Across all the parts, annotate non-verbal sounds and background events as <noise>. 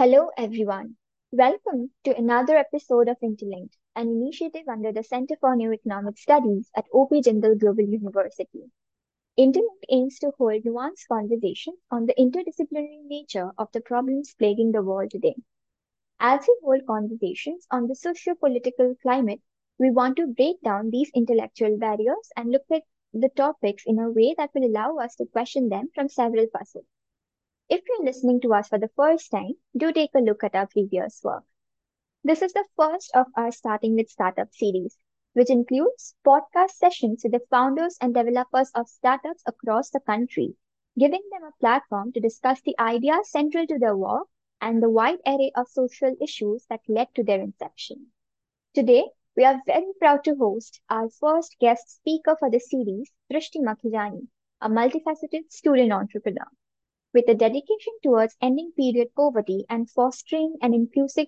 Hello, everyone. Welcome to another episode of Interlinked, an initiative under the Center for New Economic Studies at OP Jindal Global University. Interlinked aims to hold nuanced conversations on the interdisciplinary nature of the problems plaguing the world today. As we hold conversations on the socio-political climate, we want to break down these intellectual barriers and look at the topics in a way that will allow us to question them from several facets. If you're listening to us for the first time, do take a look at our previous work. This is the first of our Starting with Startup series, which includes podcast sessions with the founders and developers of startups across the country, giving them a platform to discuss the ideas central to their work and the wide array of social issues that led to their inception. Today, we are very proud to host our first guest speaker for the series, Drishti Makhijani, a multifaceted student entrepreneur. With a dedication towards ending period poverty and fostering an inclusive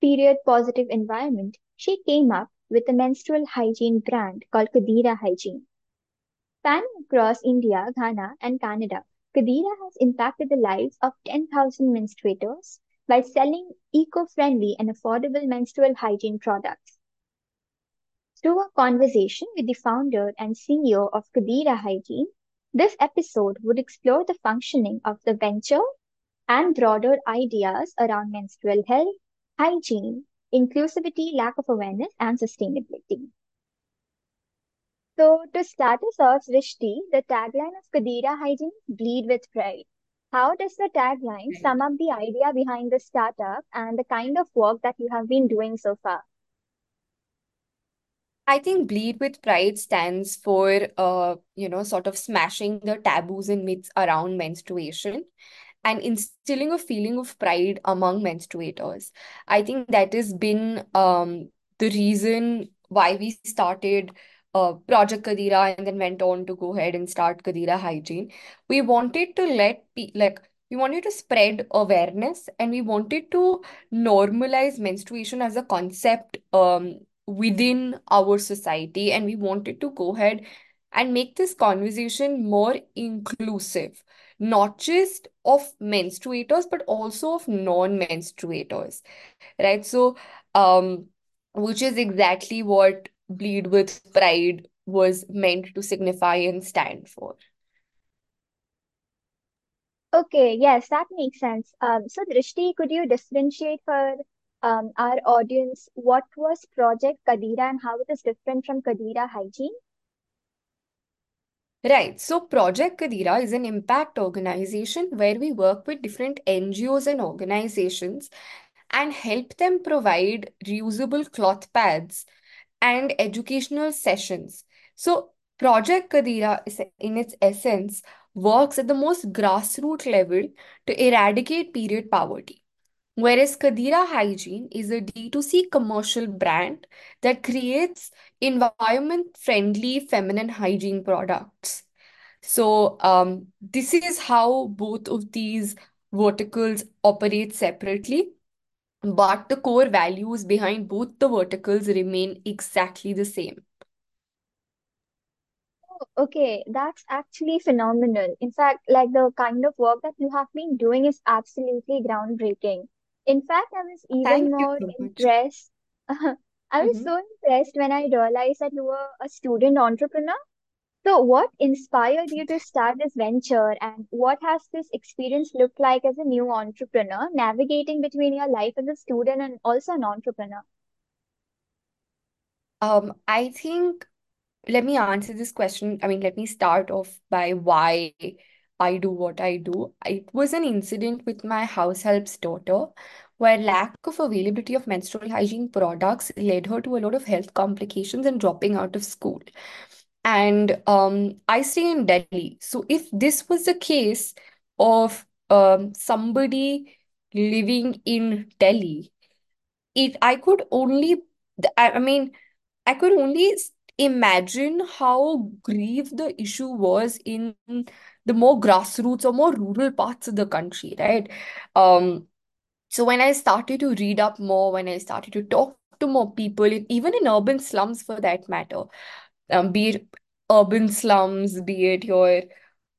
period positive environment, she came up with a menstrual hygiene brand called Qadira Hygiene. Spanning across India, Ghana, and Canada, Qadira has impacted the lives of 10,000 menstruators by selling eco-friendly and affordable menstrual hygiene products. Through a conversation with the founder and CEO of Qadira Hygiene, this episode would explore the functioning of the venture and broader ideas around menstrual health, hygiene, inclusivity, lack of awareness, and sustainability. So, to start us off, Drishti, the tagline of Qadira Hygiene Bleed with Pride. How does the tagline hmm. sum up the idea behind the startup and the kind of work that you have been doing so far? I think Bleed with Pride stands for, uh, you know, sort of smashing the taboos and myths around menstruation and instilling a feeling of pride among menstruators. I think that has been um, the reason why we started uh, Project Qadira and then went on to go ahead and start Qadira Hygiene. We wanted to let like we wanted to spread awareness and we wanted to normalize menstruation as a concept um, within our society and we wanted to go ahead and make this conversation more inclusive not just of menstruators but also of non-menstruators right so um which is exactly what bleed with pride was meant to signify and stand for Okay, yes, that makes sense. Um, so Drishti, could you differentiate for um, our audience what was Project Qadira and how it is different from Qadira Hygiene? Right. So Project Qadira is an impact organization where we work with different NGOs and organizations and help them provide reusable cloth pads and educational sessions. So Project Qadira is in its essence works at the most grassroots level to eradicate period poverty. Whereas Qadira Hygiene is a D2C commercial brand that creates environment friendly feminine hygiene products. So, um, this is how both of these verticals operate separately, but the core values behind both the verticals remain exactly the same. Oh, okay, that's actually phenomenal. In fact, like the kind of work that you have been doing is absolutely groundbreaking. In fact, I was even Thank more so impressed. <laughs> I was Mhm. so impressed when I realized that you were a student entrepreneur. So, what inspired you to start this venture, and what has this experience looked like as a new entrepreneur, navigating between your life as a student and also an entrepreneur? Um, I think let me answer this question. I mean, let me start off by why I do what I do. It was an incident with my house help's daughter where lack of availability of menstrual hygiene products led her to a lot of health complications and dropping out of school. And um, I stay in Delhi. So if this was the case of um, somebody living in Delhi, it I could only I, mean I could only imagine how grave the issue was in the more grassroots or more rural parts of the country, right? Um, so when I started to read up more, when I started to talk to more people, even in urban slums for that matter, um, be it urban slums, be it your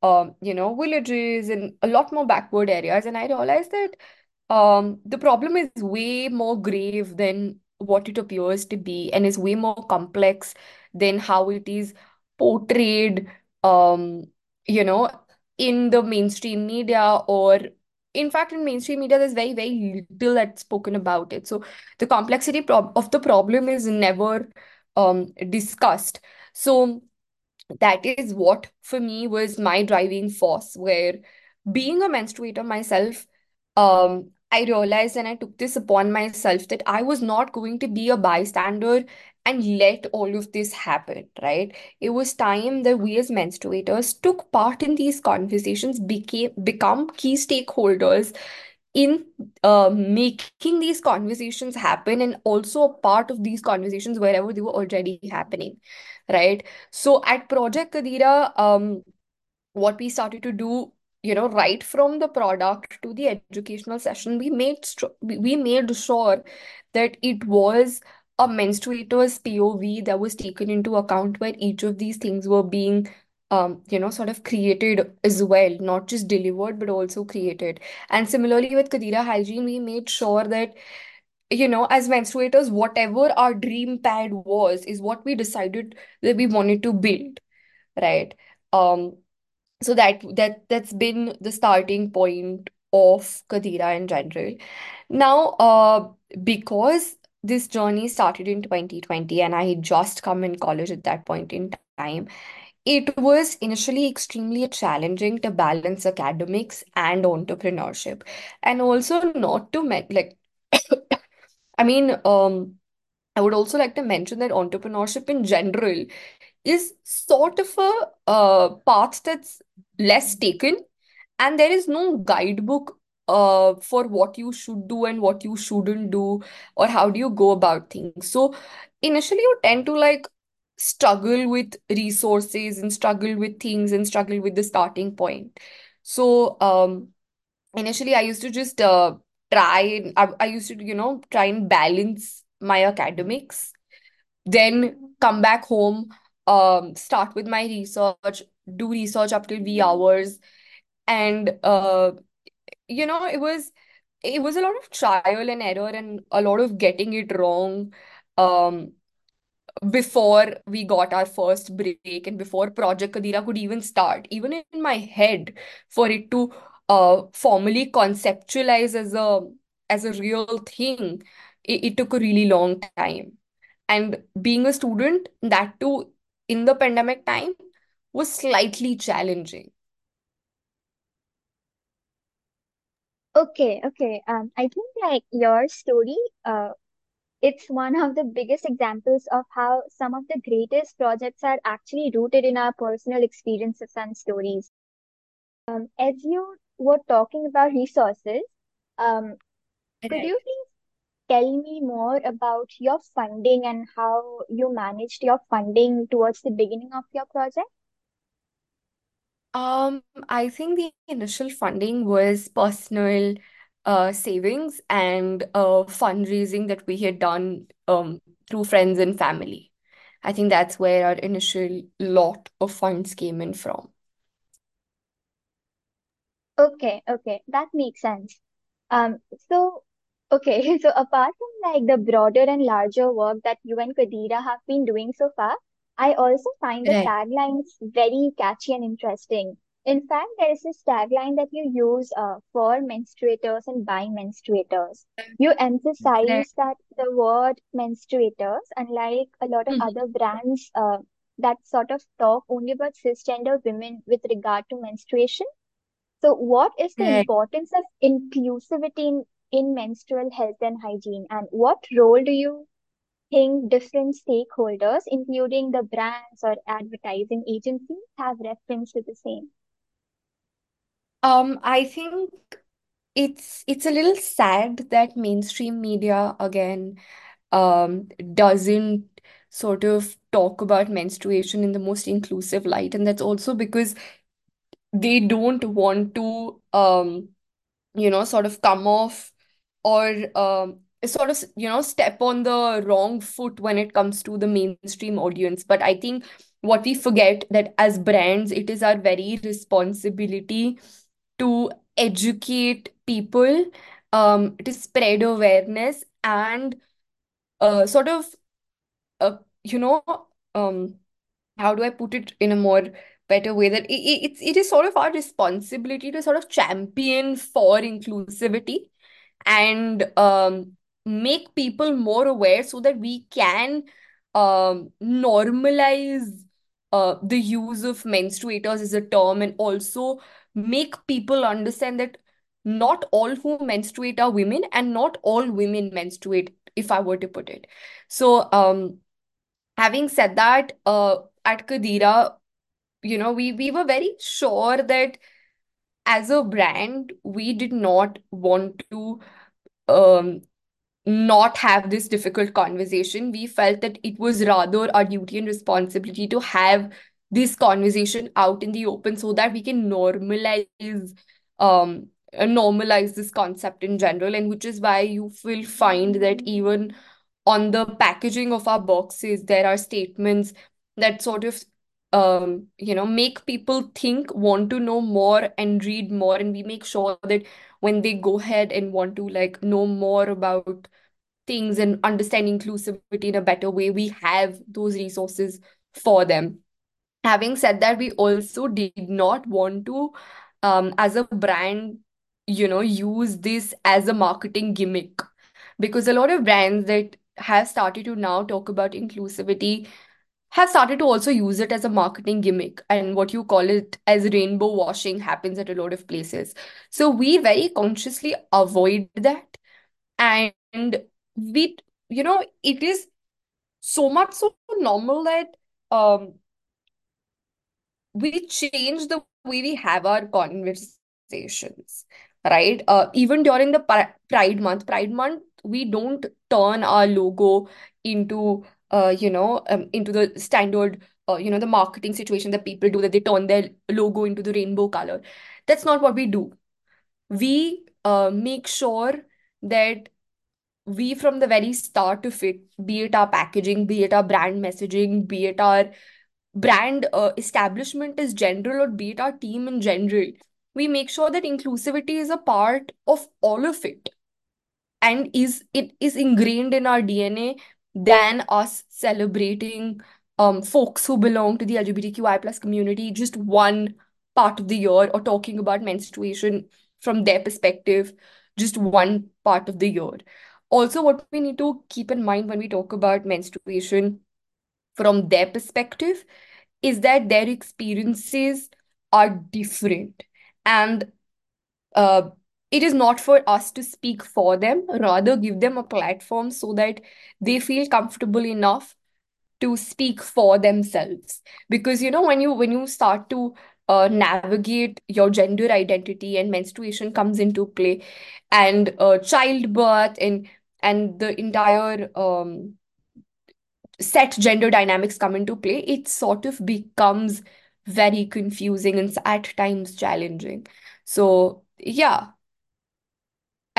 um, you know, villages and a lot more backward areas, and I realized that um, the problem is way more grave than what it appears to be, and is way more complex than how it is portrayed, um, you know, in the mainstream media or in fact in mainstream media there's very very little that's spoken about it. So the complexity of the problem is never um discussed. So that is what for me was my driving force where being a menstruator myself um i realized and i took this upon myself that i was not going to be a bystander and let all of this happen right? It was time that we as menstruators took part in these conversations became become key stakeholders in uh, making these conversations happen and also a part of these conversations wherever they were already happening right? So at project Qadira um what we started to do you know right from the product to the educational session we made we made sure that it was a menstruator's POV that was taken into account where each of these things were being um you know sort of created as well not just delivered but also created and similarly with Qadira hygiene we made sure that you know as menstruators whatever our dream pad was is what we decided that we wanted to build right um so that that that's been the starting point of Qadira in general. Now, uh, because this journey started in 2020 and I had just come in college at that point in time, it was initially extremely challenging to balance academics and entrepreneurship. And also not to me like <coughs> I mean, um, I would also like to mention that entrepreneurship in general is sort of a uh, path that's less taken, and there is no guidebook uh, for what you should do and what you shouldn't do, or how do you go about things. So initially, you tend to like struggle with resources and struggle with things and struggle with the starting point. So um, initially, I used to just uh, try and I, I used to, you know, try and balance my academics then come back home, um, start with my research, do research up till wee hours, and uh, you know, it was it was a lot of trial and error and a lot of getting it wrong. Um, before we got our first break and before Project Qadira could even start, even in my head, for it to uh formally conceptualize as a as a real thing, it, it took a really long time. And being a student, that too in the pandemic time, was slightly challenging. Okay, okay. Um, I think like your story, uh, it's one of the biggest examples of how some of the greatest projects are actually rooted in our personal experiences and stories. Um, as you were talking about resources, um, could you please tell me more about your funding and how you managed your funding towards the beginning of your project? Um, I think the initial funding was personal uh, savings and uh, fundraising that we had done um, through friends and family. I think that's where our initial lot of funds came in from. Okay, okay, that makes sense. Um, so, okay, <laughs> so apart from like the broader and larger work that you and Qadira have been doing so far, I also find the Right. taglines very catchy and interesting. In fact, there is this tagline that you use uh, for menstruators and by menstruators. You Right. emphasize that the word menstruators, unlike a lot of Mhm. other brands uh, that sort of talk only about cisgender women with regard to menstruation, so, what is the Right. importance of inclusivity in, in menstrual health and hygiene, and what role do you think different stakeholders, including the brands or advertising agencies, have reference to the same? Um, I think it's it's a little sad that mainstream media again um doesn't sort of talk about menstruation in the most inclusive light, and that's also because they don't want to um you know sort of come off or um sort of you know step on the wrong foot when it comes to the mainstream audience. But i think what we forget that as brands it is our very responsibility to educate people um, to spread awareness and uh, sort of uh, you know um how do I put it in a more better way that it, it, it is sort of our responsibility to sort of champion for inclusivity. And um, make people more aware so that we can um, normalize uh, the use of menstruators as a term and also make people understand that not all who menstruate are women and not all women menstruate, if I were to put it. So, um, having said that, uh, at Qadira, you know, we we were very sure that as a brand, we did not want to um not have this difficult conversation. We felt that it was rather our duty and responsibility to have this conversation out in the open so that we can normalize um uh, normalize this concept in general and which is why you will find that even on the packaging of our boxes there are statements that sort of um you know make people think want to know more and read more and we make sure that when they go ahead and want to like know more about things and understand inclusivity in a better way, we have those resources for them. Having said that, we also did not want to, um, as a brand, you know, use this as a marketing gimmick because a lot of brands that have started to now talk about inclusivity have started to also use it as a marketing gimmick and what you call it as rainbow washing happens at a lot of places. So we very consciously avoid that and we you know it is so much so normal that um we change the way we have our conversations right uh, even during the pride month pride month we don't turn our logo into uh you know um, into the standard uh, you know the marketing situation that people do that they turn their logo into the rainbow color. That's not what we do. We uh, make sure that we from the very start of it, be it our packaging, be it our brand messaging, be it our brand uh, establishment as general, or be it our team in general, we make sure that inclusivity is a part of all of it and is it is ingrained in our DNA than us celebrating um folks who belong to the LGBTQI plus community just one part of the year or talking about menstruation from their perspective just one part of the year. Also, what we need to keep in mind when we talk about menstruation from their perspective is that their experiences are different and uh, it is not for us to speak for them, rather give them a platform so that they feel comfortable enough to speak for themselves. Because you know, when you when you start to uh, navigate your gender identity and menstruation comes into play, and uh, childbirth and and the entire um, set gender dynamics come into play, it sort of becomes very confusing and at times challenging. So yeah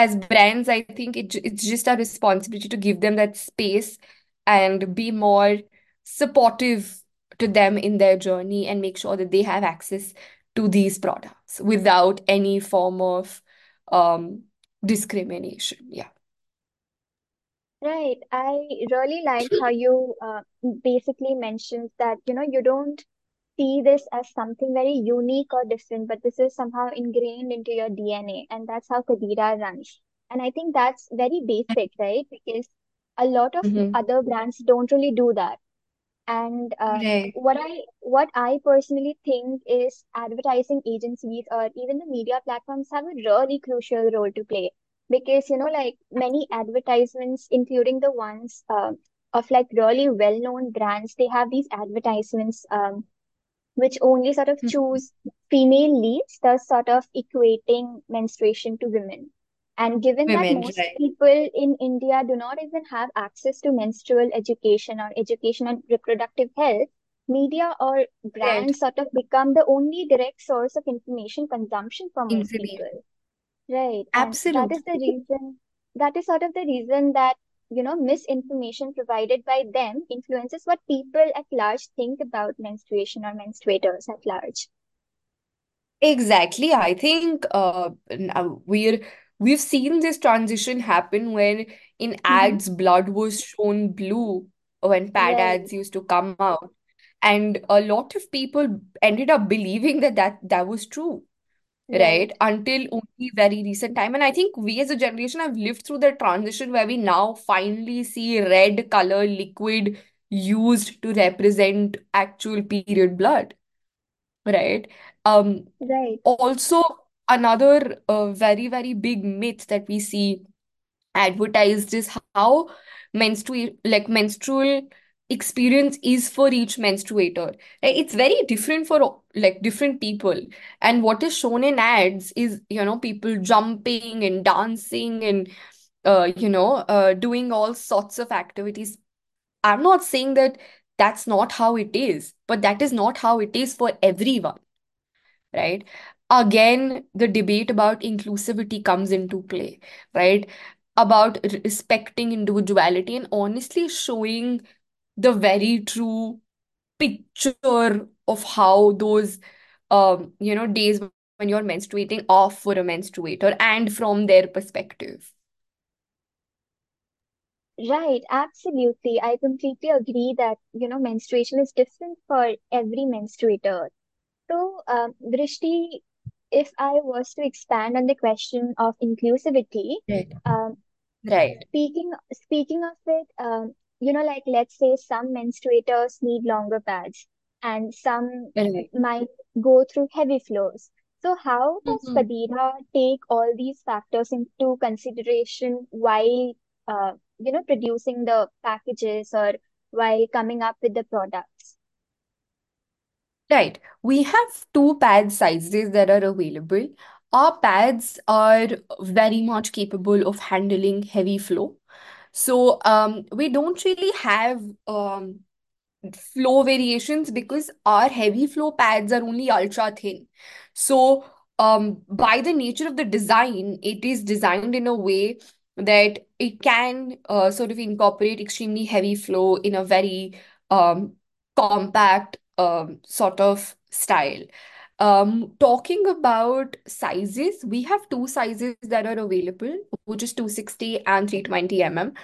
as brands, I think it, it's just our responsibility to give them that space and be more supportive to them in their journey and make sure that they have access to these products without any form of um, discrimination. Yeah. Right. I really like how you uh, basically mentioned that, you know, you don't see this as something very unique or different, but this is somehow ingrained into your DNA, and that's how Qadira runs. And I think that's very basic, right? Because a lot of hmm other brands don't really do that. And um, Right. what I what I personally think is advertising agencies or even the media platforms have a really crucial role to play because you know like many advertisements, including the ones uh, of like really well-known brands, they have these advertisements um, which only sort of Mhm. choose female leads, thus sort of equating menstruation to women. And given that most right. people in India do not even have access to menstrual education or education on reproductive health, media or Right. brands sort of become the only direct source of information consumption for most Easily. people. Right. And that is the reason, that is sort of the reason that, you know, misinformation provided by them influences what people at large think about menstruation or menstruators at large. Exactly. I think uh, we're we've seen this transition happen when in Mm-hmm. ads blood was shown blue when pad Right, ads used to come out and a lot of people ended up believing that that, that was true right until only very recent time. And i think we as a generation have lived through the transition where we now finally see red color liquid used to represent actual period blood right? Um right, also another uh, very very big myth that we see advertised is how menstrua like menstrual experience is for each menstruator. It's very different for like different people and what is shown in ads is you know people jumping and dancing and uh, you know uh, doing all sorts of activities i'm not saying that that's not how it is but that is not how it is for everyone right? Again, the debate about inclusivity comes into play, right? About respecting individuality and honestly showing the very true picture of how those um, you know, days when you're menstruating off for a menstruator and from their perspective. right. Absolutely. I completely agree that, you know, menstruation is different for every menstruator. So, um, Drishti, if I was to expand on the question of inclusivity, Right. um, Right. Speaking speaking of it, um, you know, like let's say some menstruators need longer pads and some Right. might go through heavy flows. So how does. Qadira take all these factors into consideration while uh, you know, producing the packages or while coming up with the products? Right. We have two pad sizes that are available. Our pads are very much capable of handling heavy flow. So um, we don't really have um, flow variations because our heavy flow pads are only ultra thin. So, um, by the nature of the design, it is designed in a way that it can uh, sort of incorporate extremely heavy flow in a very um, compact um, sort of style. Um, talking about sizes, we have two sizes that are available, which is 260 and 320 mm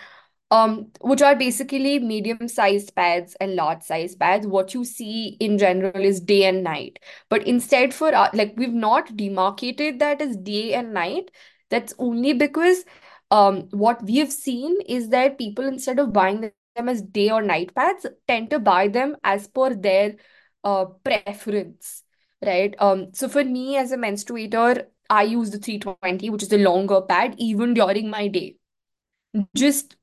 um, which are basically medium-sized pads and large-sized pads. What you see in general is day and night. But instead, for uh, like we've not demarcated that as day and night. That's only because um, what we have seen is that people instead of buying them as day or night pads tend to buy them as per their uh, preference, right? Um, so for me as a menstruator, I use the 320, which is the longer pad, even during my day just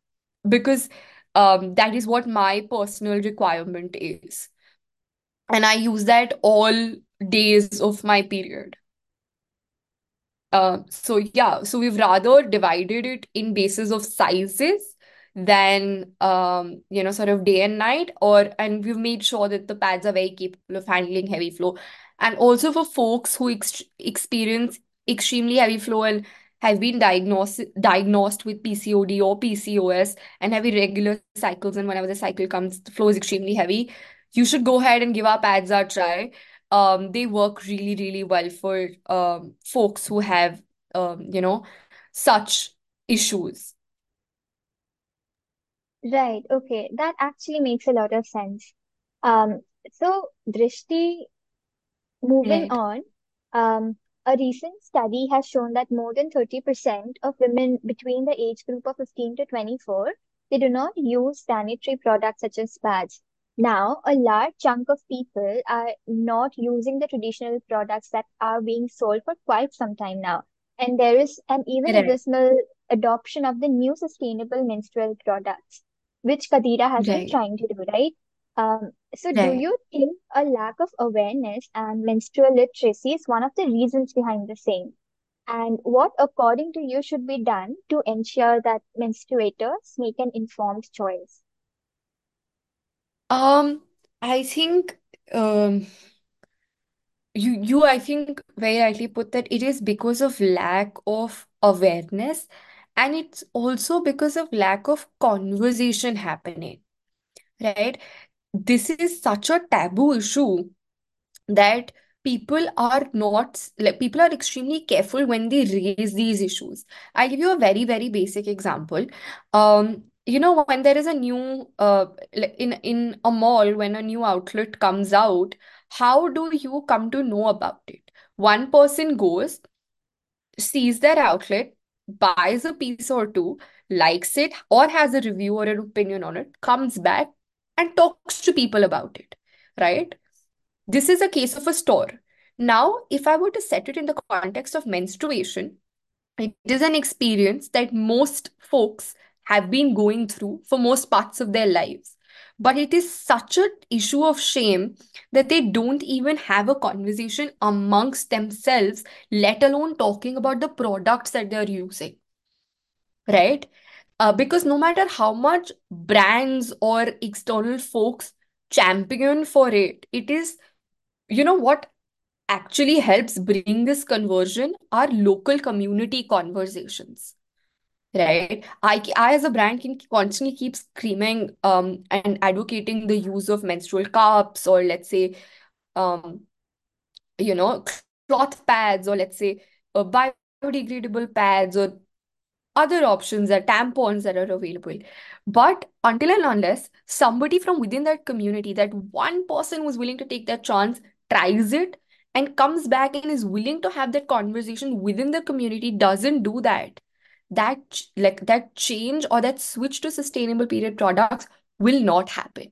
because um, that is what my personal requirement is. And I use that all days of my period. Uh, so yeah, so we've rather divided it in basis of sizes than um, you know, sort of day and night, or and we've made sure that the pads are very capable of handling heavy flow. And also for folks who ex experience extremely heavy flow and have been diagnosed diagnosed with PCOD or PCOS and have irregular cycles, and whenever the cycle comes, the flow is extremely heavy, you should go ahead and give our pads a try um, they work really, really well for um, folks who have, um, you know, such issues. Right, okay. That actually makes a lot of sense. Um, so Drishti, Moving on, um, a recent study has shown that more than 30% of women between the age group of 15 to 24, they do not use sanitary products such as pads. Now, a large chunk of people are not using the traditional products that are being sold for quite some time now. And there is an even Right. abysmal adoption of the new sustainable menstrual products, which Qadira has been trying to do, right? Um, so, do Right. you think a lack of awareness and menstrual literacy is one of the reasons behind the same? And what, according to you, should be done to ensure that menstruators make an informed choice? Um, I think um you you I think very rightly put that it is because of lack of awareness and it's also because of lack of conversation happening, right? This is such a taboo issue that people are not like people are extremely careful when they raise these issues. I'll give you a very, very basic example. Um, you know, when there is a new uh in in a mall, when a new outlet comes out, how do you come to know about it? One person goes, sees their outlet, buys a piece or two, likes it, or has a review or an opinion on it, comes back and talks to people about it, right? This is a case of a store. Now, if I were to set it in the context of menstruation, it is an experience that most folks have been going through for most parts of their lives. But it is such an issue of shame that they don't even have a conversation amongst themselves, let alone talking about the products that they're using, right? Uh, because no matter how much brands or external folks champion for it, it is, you know what actually helps bring this conversion are local community conversations right? I, I as a brand can constantly keep screaming um and advocating the use of menstrual cups or let's say um you know cloth pads or let's say uh, biodegradable pads or other options are tampons that are available. But until and unless somebody from within that community, that one person who's willing to take that chance, tries it and comes back and is willing to have that conversation within the community, doesn't do that, that like that change or that switch to sustainable period products will not happen,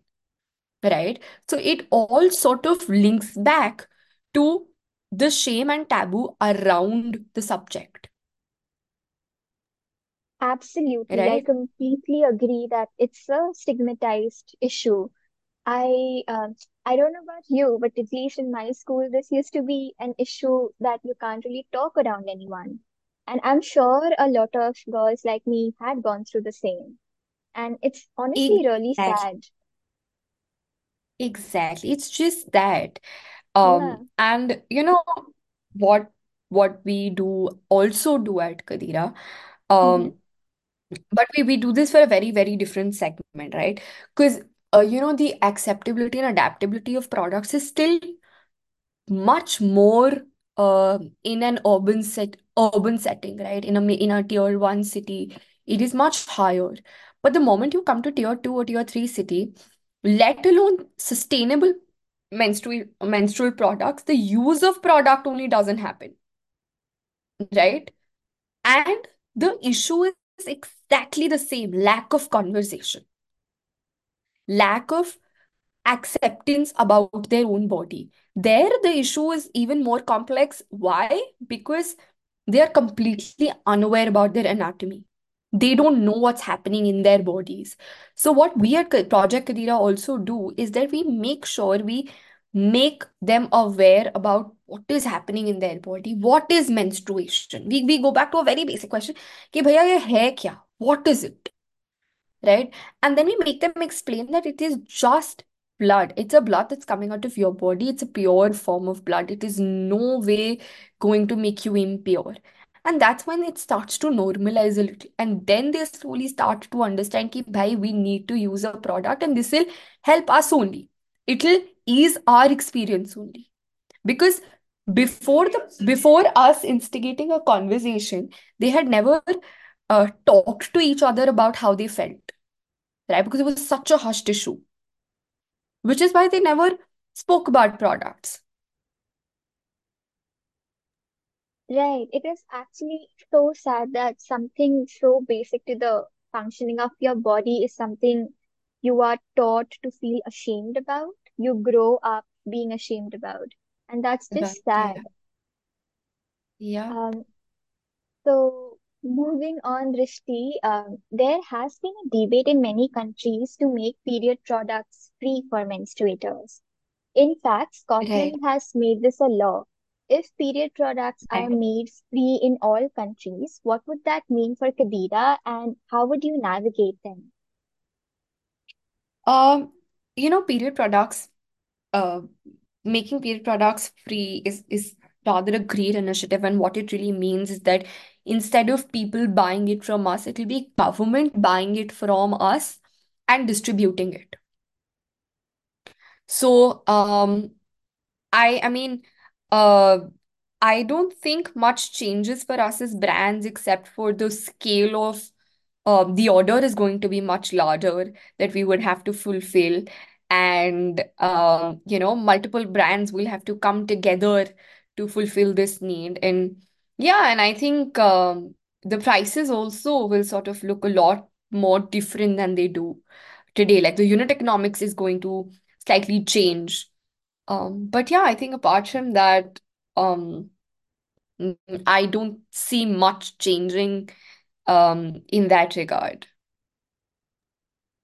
right? So it all sort of links back to the shame and taboo around the subject, Absolutely. I right? completely agree that it's a stigmatized issue. I um, I don't know about you, but at least in my school, this used to be an issue that you can't really talk around anyone. And I'm sure a lot of girls like me had gone through the same. And it's honestly really Exactly. sad. Exactly. It's just that. Yeah. Um, and you know what what we do also do at Qadira. Mm-hmm. Um, but we, we do this for a very, very different segment, right? Because uh, you know, the acceptability and adaptability of products is still much more uh, in an urban set urban setting, right? In a in a tier one city, it is much higher. But the moment you come to tier two or tier three city, let alone sustainable menstrual menstrual products, the use of product only doesn't happen, right? And the issue is exactly the same, lack of conversation, lack of acceptance about their own body. There, the issue is even more complex. Why? Because they are completely unaware about their anatomy. They don't know what's happening in their bodies. So, what we at Project Qadira also do is that we make sure we make them aware about what is happening in their body? What is menstruation? We, we go back to a very basic question ki bhaiya ye hai kya what is it? Right? And then we make them explain that it is just blood. It's a blood that's coming out of your body. It's a pure form of blood. It is no way going to make you impure. And that's when it starts to normalize a little. And then they slowly start to understand ki bhai we need to use a product and this will help us only. It'll ease our experience only. Because before the before us instigating a conversation, they had never uh, talked to each other about how they felt right? Because it was such a hushed issue, which is why they never spoke about products. Right. It is actually so sad that something so basic to the functioning of your body is something you are taught to feel ashamed about. You grow up being ashamed about. And that's just yeah, sad. yeah, Um, so moving on, Drishti, um, there has been a debate in many countries to make period products free for menstruators. In fact, right, Scotland has made this a law. If period products are made free in all countries, what would that mean for Qadira and how would you navigate them? Um, you know, period products, uh, making period products free is is rather a great initiative, and what it really means is that instead of people buying it from us, it will be government buying it from us and distributing it. So, um, I I mean. uh, I don't think much changes for us as brands except for the scale of um, the order is going to be much larger that we would have to fulfill. And, um, you know, multiple brands will have to come together to fulfill this need. And yeah, and I think um, the prices also will sort of look a lot more different than they do today. Like the unit economics is going to slightly change. Um, but yeah, I think apart from that, um, I don't see much changing um, in that regard.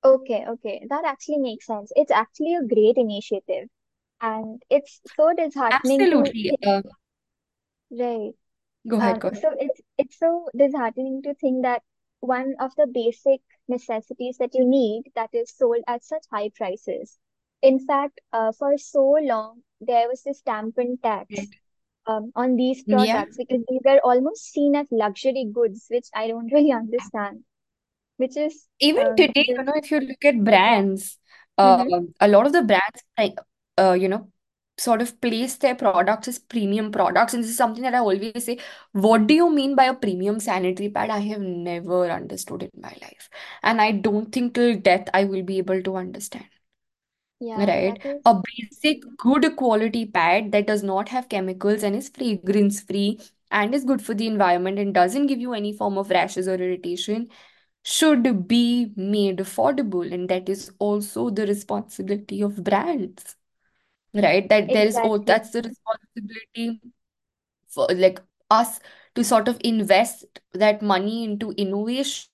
Okay, okay. That actually makes sense. It's actually a great initiative. And it's so disheartening to Absolutely. think, Uh, right. go ahead, Um, go ahead. so it's it's so disheartening to think that one of the basic necessities that you need that is sold at such high prices. In fact, uh, for so long there was this tampon tax Right. um, on these Yeah. products because these are almost seen as luxury goods, which I don't <laughs> really understand. Which is Even um, today, you know, if you look at brands, uh, Mm-hmm. a lot of the brands, like, uh, you know, sort of place their products as premium products. And this is something that I always say, what do you mean by a premium sanitary pad? I have never understood in my life. And I don't think till death I will be able to understand. Yeah, Right. that is A basic good quality pad that does not have chemicals and is fragrance free and is good for the environment and doesn't give you any form of rashes or irritation should be made affordable. And that is also the responsibility of brands, right? That there is oh exactly. that's the responsibility for like us to sort of invest that money into innovation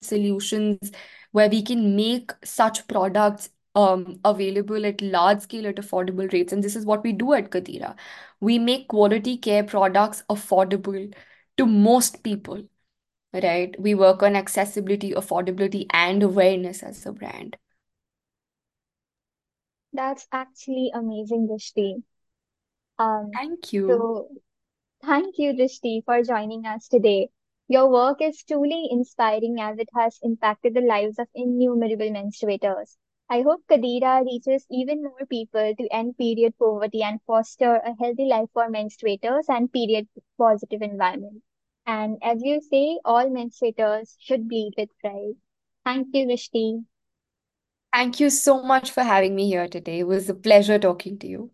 solutions where we can make such products um, available at large scale at affordable rates. And this is what we do at Qadira. We make quality care products affordable to most people, right? We work on accessibility, affordability, and awareness as a brand. That's actually amazing, Drishti. Um, Thank you. so thank you, Drishti, for joining us today. Your work is truly inspiring as it has impacted the lives of innumerable menstruators. I hope Qadira reaches even more people to end period poverty and foster a healthy life for menstruators and period positive environment. And as you say, all menstruators should bleed with pride. Thank you, Drishti. Thank you so much for having me here today. It was a pleasure talking to you.